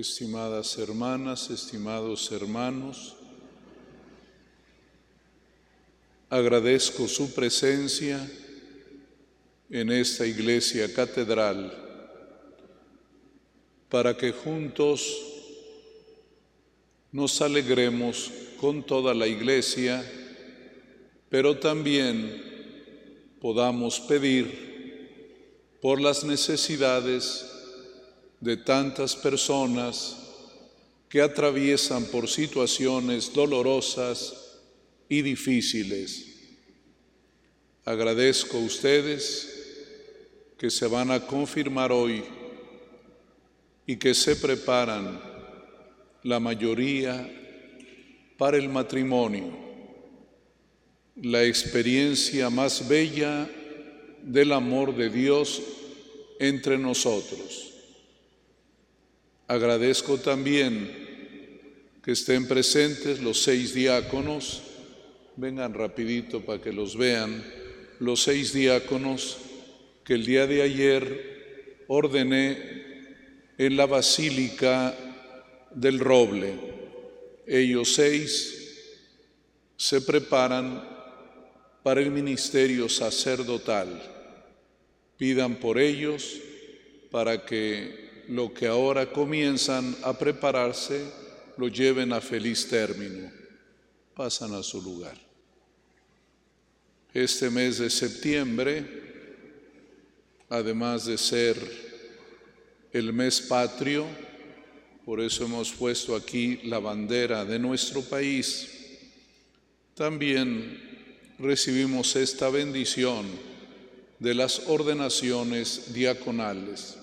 estimadas hermanas, estimados hermanos, agradezco su presencia en esta iglesia catedral para que juntos nos alegremos con toda la iglesia, pero también podamos pedir por las necesidades de tantas personas que atraviesan por situaciones dolorosas y difíciles. Agradezco a ustedes que se van a confirmar hoy y que se preparan la mayoría para el matrimonio, la experiencia más bella del amor de Dios entre nosotros. Agradezco también que estén presentes los seis diáconos, vengan rapidito para que los vean, los seis diáconos que el día de ayer ordené en la Basílica del Roble. Ellos seis se preparan para el ministerio sacerdotal. Pidan por ellos para que lo que ahora comienzan a prepararse lo lleven a feliz término. Pasan a su lugar. Este mes de septiembre, además de ser el mes patrio, por eso hemos puesto aquí la bandera de nuestro país, también recibimos esta bendición de las ordenaciones diaconales.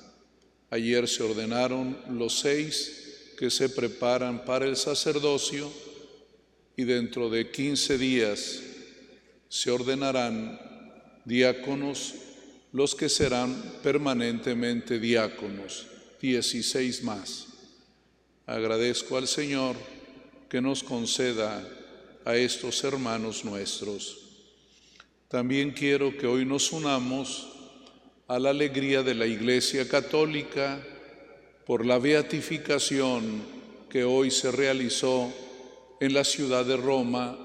Ayer se ordenaron los seis que se preparan para el sacerdocio y dentro de 15 días se ordenarán diáconos los que serán permanentemente diáconos, 16 más. Agradezco al Señor que nos conceda a estos hermanos nuestros. También quiero que hoy nos unamos a la alegría de la Iglesia Católica por la beatificación que hoy se realizó en la ciudad de Roma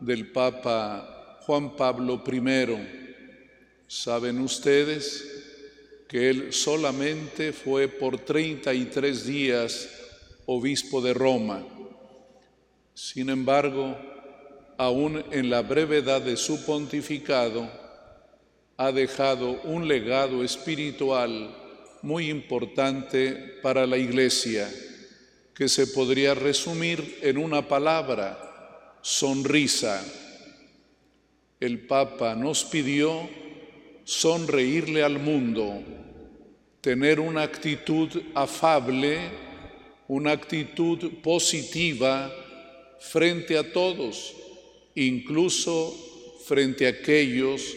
del Papa Juan Pablo I. Saben ustedes que él solamente fue por 33 días obispo de Roma. Sin embargo, aún en la brevedad de su pontificado, ha dejado un legado espiritual muy importante para la Iglesia, que se podría resumir en una palabra, sonrisa. El Papa nos pidió sonreírle al mundo, tener una actitud afable, una actitud positiva frente a todos, incluso frente a aquellos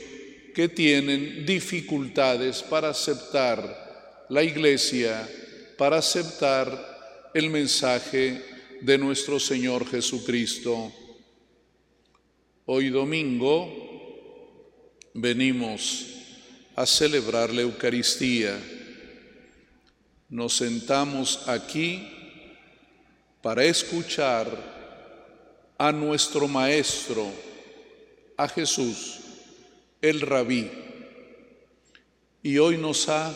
que tienen dificultades para aceptar la iglesia, para aceptar el mensaje de nuestro Señor Jesucristo. Hoy domingo venimos a celebrar la Eucaristía. Nos sentamos aquí para escuchar a nuestro Maestro, a Jesús el rabí. Y hoy nos ha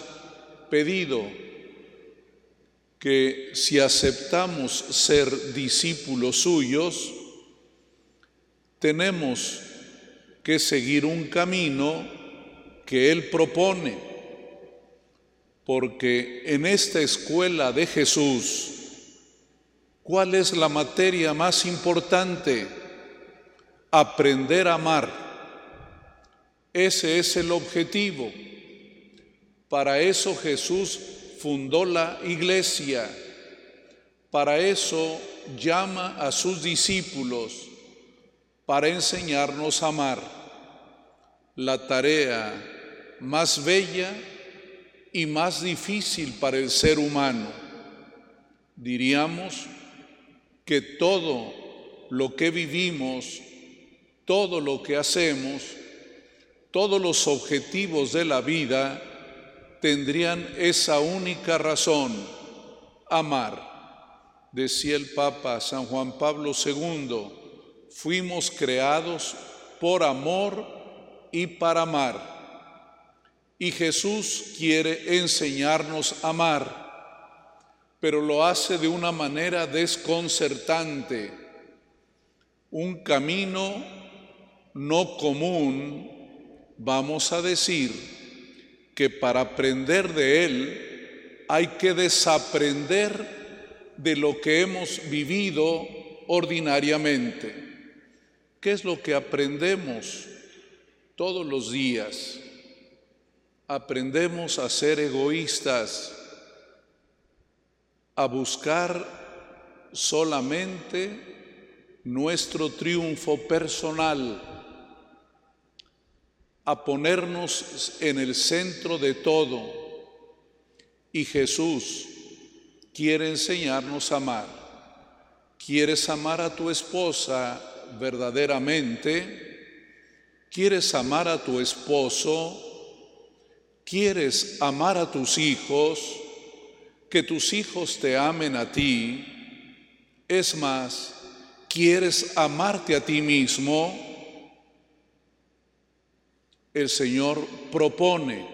pedido que si aceptamos ser discípulos suyos, tenemos que seguir un camino que Él propone, porque en esta escuela de Jesús, ¿cuál es la materia más importante? Aprender a amar ese es el objetivo. Para eso Jesús fundó la iglesia. Para eso llama a sus discípulos, para enseñarnos a amar. La tarea más bella y más difícil para el ser humano. Diríamos que todo lo que vivimos, todo lo que hacemos, todos los objetivos de la vida tendrían esa única razón, amar. decía el Papa San Juan Pablo II, fuimos creados por amor y para amar. Y Jesús quiere enseñarnos a amar, pero lo hace de una manera desconcertante, un camino no común, vamos a decir, que para aprender de él hay que desaprender de lo que hemos vivido ordinariamente. ¿Qué es lo que aprendemos todos los días? aprendemos a ser egoístas, a buscar solamente nuestro triunfo personal, a ponernos en el centro de todo. Y Jesús quiere enseñarnos a amar. ¿Quieres amar a tu esposa verdaderamente? ¿Quieres amar a tu esposo quieres amar a tus hijos, que tus hijos te amen a ti, es más, quieres amarte a ti mismo, el Señor propone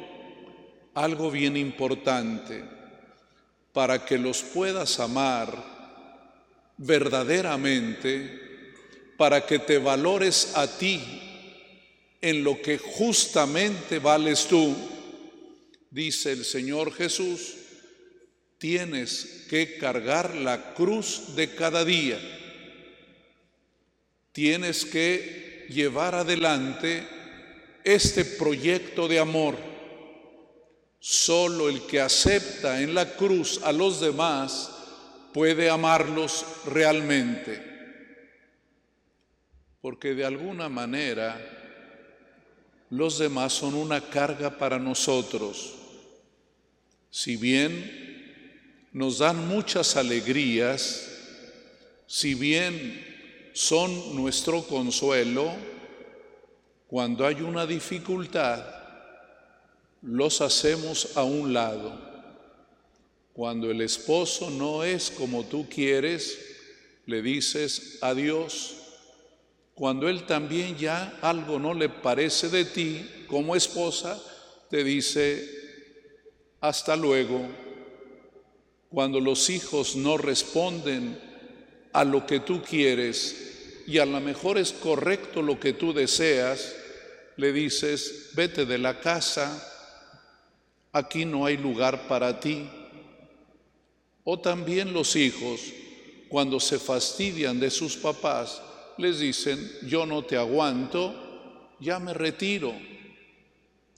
algo bien importante para que los puedas amar verdaderamente, para que te valores a ti en lo que justamente vales tú dice el Señor Jesús, tienes que cargar la cruz de cada día. Tienes que llevar adelante este proyecto de amor. Solo el que acepta en la cruz a los demás puede amarlos realmente. Porque de alguna manera los demás son una carga para nosotros si bien nos dan muchas alegrías, si bien son nuestro consuelo, cuando hay una dificultad, los hacemos a un lado. Cuando el esposo no es como tú quieres, le dices adiós. Cuando él también ya algo no le parece de ti como esposa, te dice hasta luego, cuando los hijos no responden a lo que tú quieres y a lo mejor es correcto lo que tú deseas, le dices, vete de la casa, aquí no hay lugar para ti. O también los hijos, cuando se fastidian de sus papás, les dicen, yo no te aguanto, ya me retiro.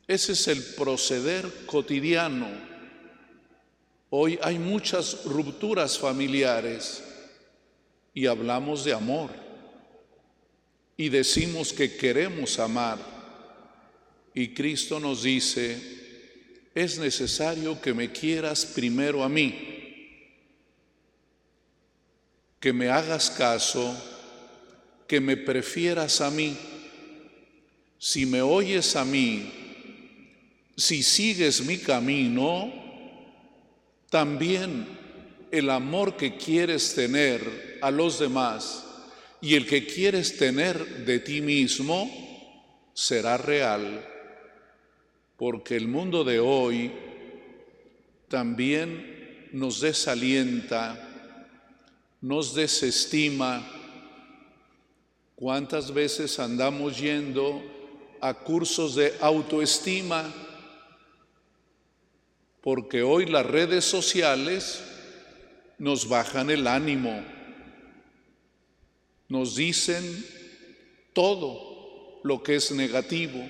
Ese es el proceder cotidiano. Hoy hay muchas rupturas familiares y hablamos de amor y decimos que queremos amar. Y Cristo nos dice, es necesario que me quieras primero a mí, que me hagas caso, que me prefieras a mí. Si me oyes a mí, si sigues mi camino, también el amor que quieres tener a los demás y el que quieres tener de ti mismo será real, porque el mundo de hoy también nos desalienta, nos desestima. ¿Cuántas veces andamos yendo a cursos de autoestima? porque hoy las redes sociales nos bajan el ánimo, nos dicen todo lo que es negativo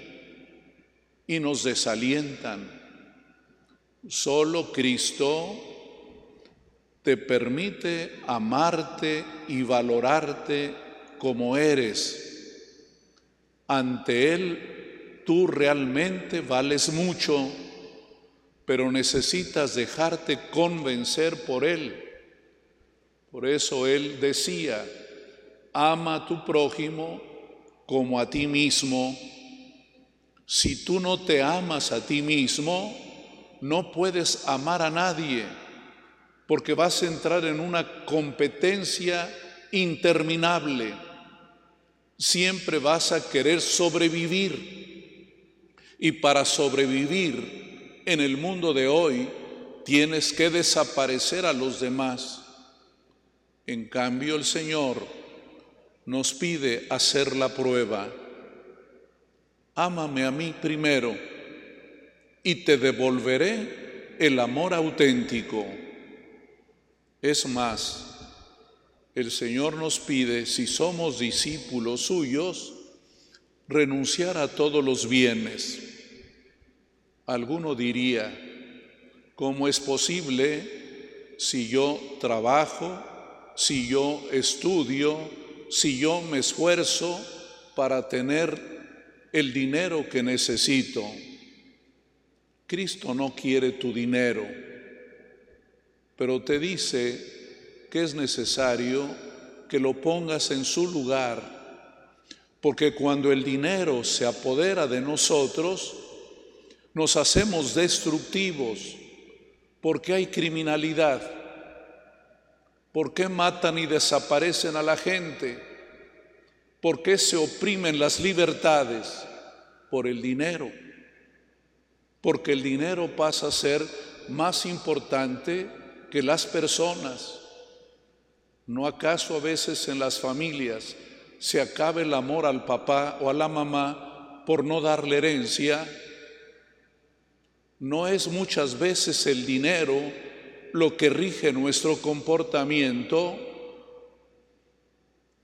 y nos desalientan. Solo Cristo te permite amarte y valorarte como eres. Ante Él tú realmente vales mucho pero necesitas dejarte convencer por Él. Por eso Él decía, ama a tu prójimo como a ti mismo. Si tú no te amas a ti mismo, no puedes amar a nadie. porque vas a entrar en una competencia interminable. Siempre vas a querer sobrevivir. Y para sobrevivir en el mundo de hoy, tienes que desaparecer a los demás. En cambio, el Señor nos pide hacer la prueba. Ámame a mí primero y te devolveré el amor auténtico. Es más, el Señor nos pide, si somos discípulos suyos, renunciar a todos los bienes. Alguno diría, ¿cómo es posible si yo trabajo, si yo estudio, si yo me esfuerzo para tener el dinero que necesito? Cristo no quiere tu dinero, pero te dice que es necesario que lo pongas en su lugar, porque cuando el dinero se apodera de nosotros, nos hacemos destructivos, porque hay criminalidad, porque matan y desaparecen a la gente, porque se oprimen las libertades por el dinero porque el dinero pasa a ser más importante que las personas. ¿No acaso a veces en las familias se acabe el amor al papá o a la mamá por no darle herencia? ¿No es muchas veces el dinero lo que rige nuestro comportamiento?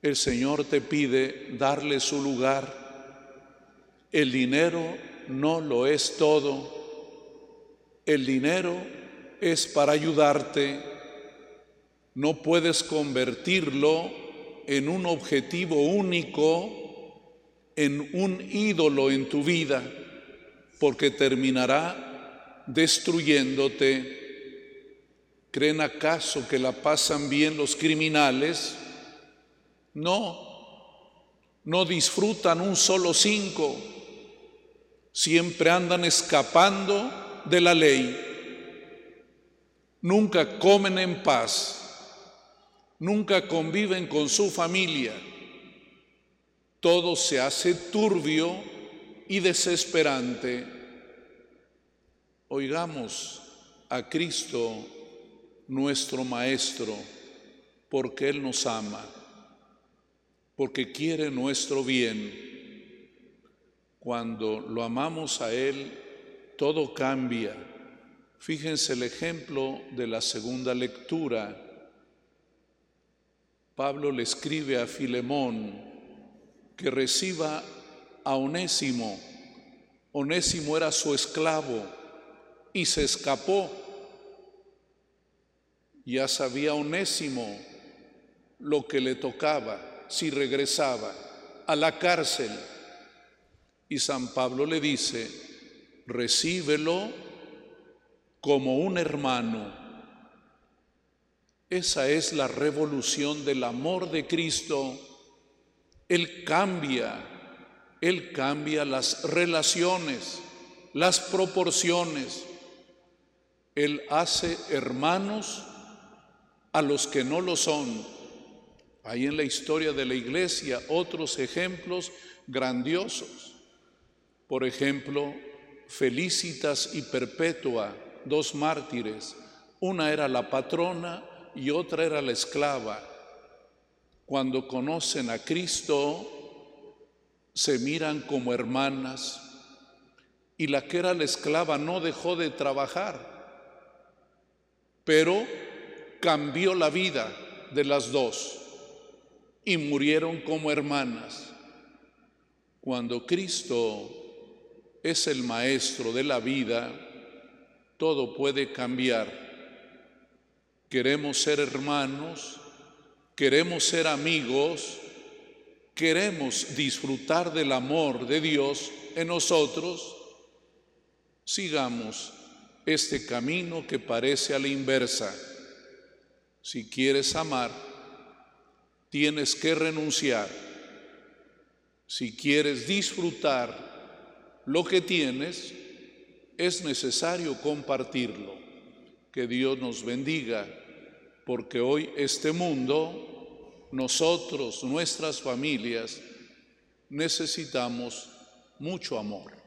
El Señor te pide darle su lugar. El dinero no lo es todo. El dinero es para ayudarte. No puedes convertirlo en un objetivo único, en un ídolo en tu vida, porque terminará destruyéndote. ¿Creen acaso que la pasan bien los criminales? No, no disfrutan un solo cinco. Siempre andan escapando de la ley, nunca comen en paz, nunca conviven con su familia, todo se hace turbio y desesperante. Oigamos a Cristo, nuestro Maestro, porque Él nos ama, porque quiere nuestro bien cuando lo amamos a Él, todo cambia. Fíjense el ejemplo de la segunda lectura. Pablo le escribe a Filemón que reciba a Onésimo. Onésimo era su esclavo y se escapó. Ya sabía Onésimo lo que le tocaba si regresaba a la cárcel y San Pablo le dice, recíbelo como un hermano. Esa es la revolución del amor de Cristo. Él cambia, Él cambia las relaciones, las proporciones. Él hace hermanos a los que no lo son. Hay en la historia de la iglesia otros ejemplos grandiosos. Por ejemplo, Felicitas y Perpetua, dos mártires, una era la patrona y otra era la esclava. Cuando conocen a Cristo, se miran como hermanas y la que era la esclava no dejó de trabajar, pero cambió la vida de las dos y murieron como hermanas. Cuando Cristo es el maestro de la vida, todo puede cambiar. Queremos ser hermanos, queremos ser amigos, queremos disfrutar del amor de Dios en nosotros, sigamos este camino que parece a la inversa. Si quieres amar, tienes que renunciar. Si quieres disfrutar, lo que tienes, es necesario compartirlo. Que Dios nos bendiga porque hoy este mundo, nosotros, nuestras familias, necesitamos mucho amor.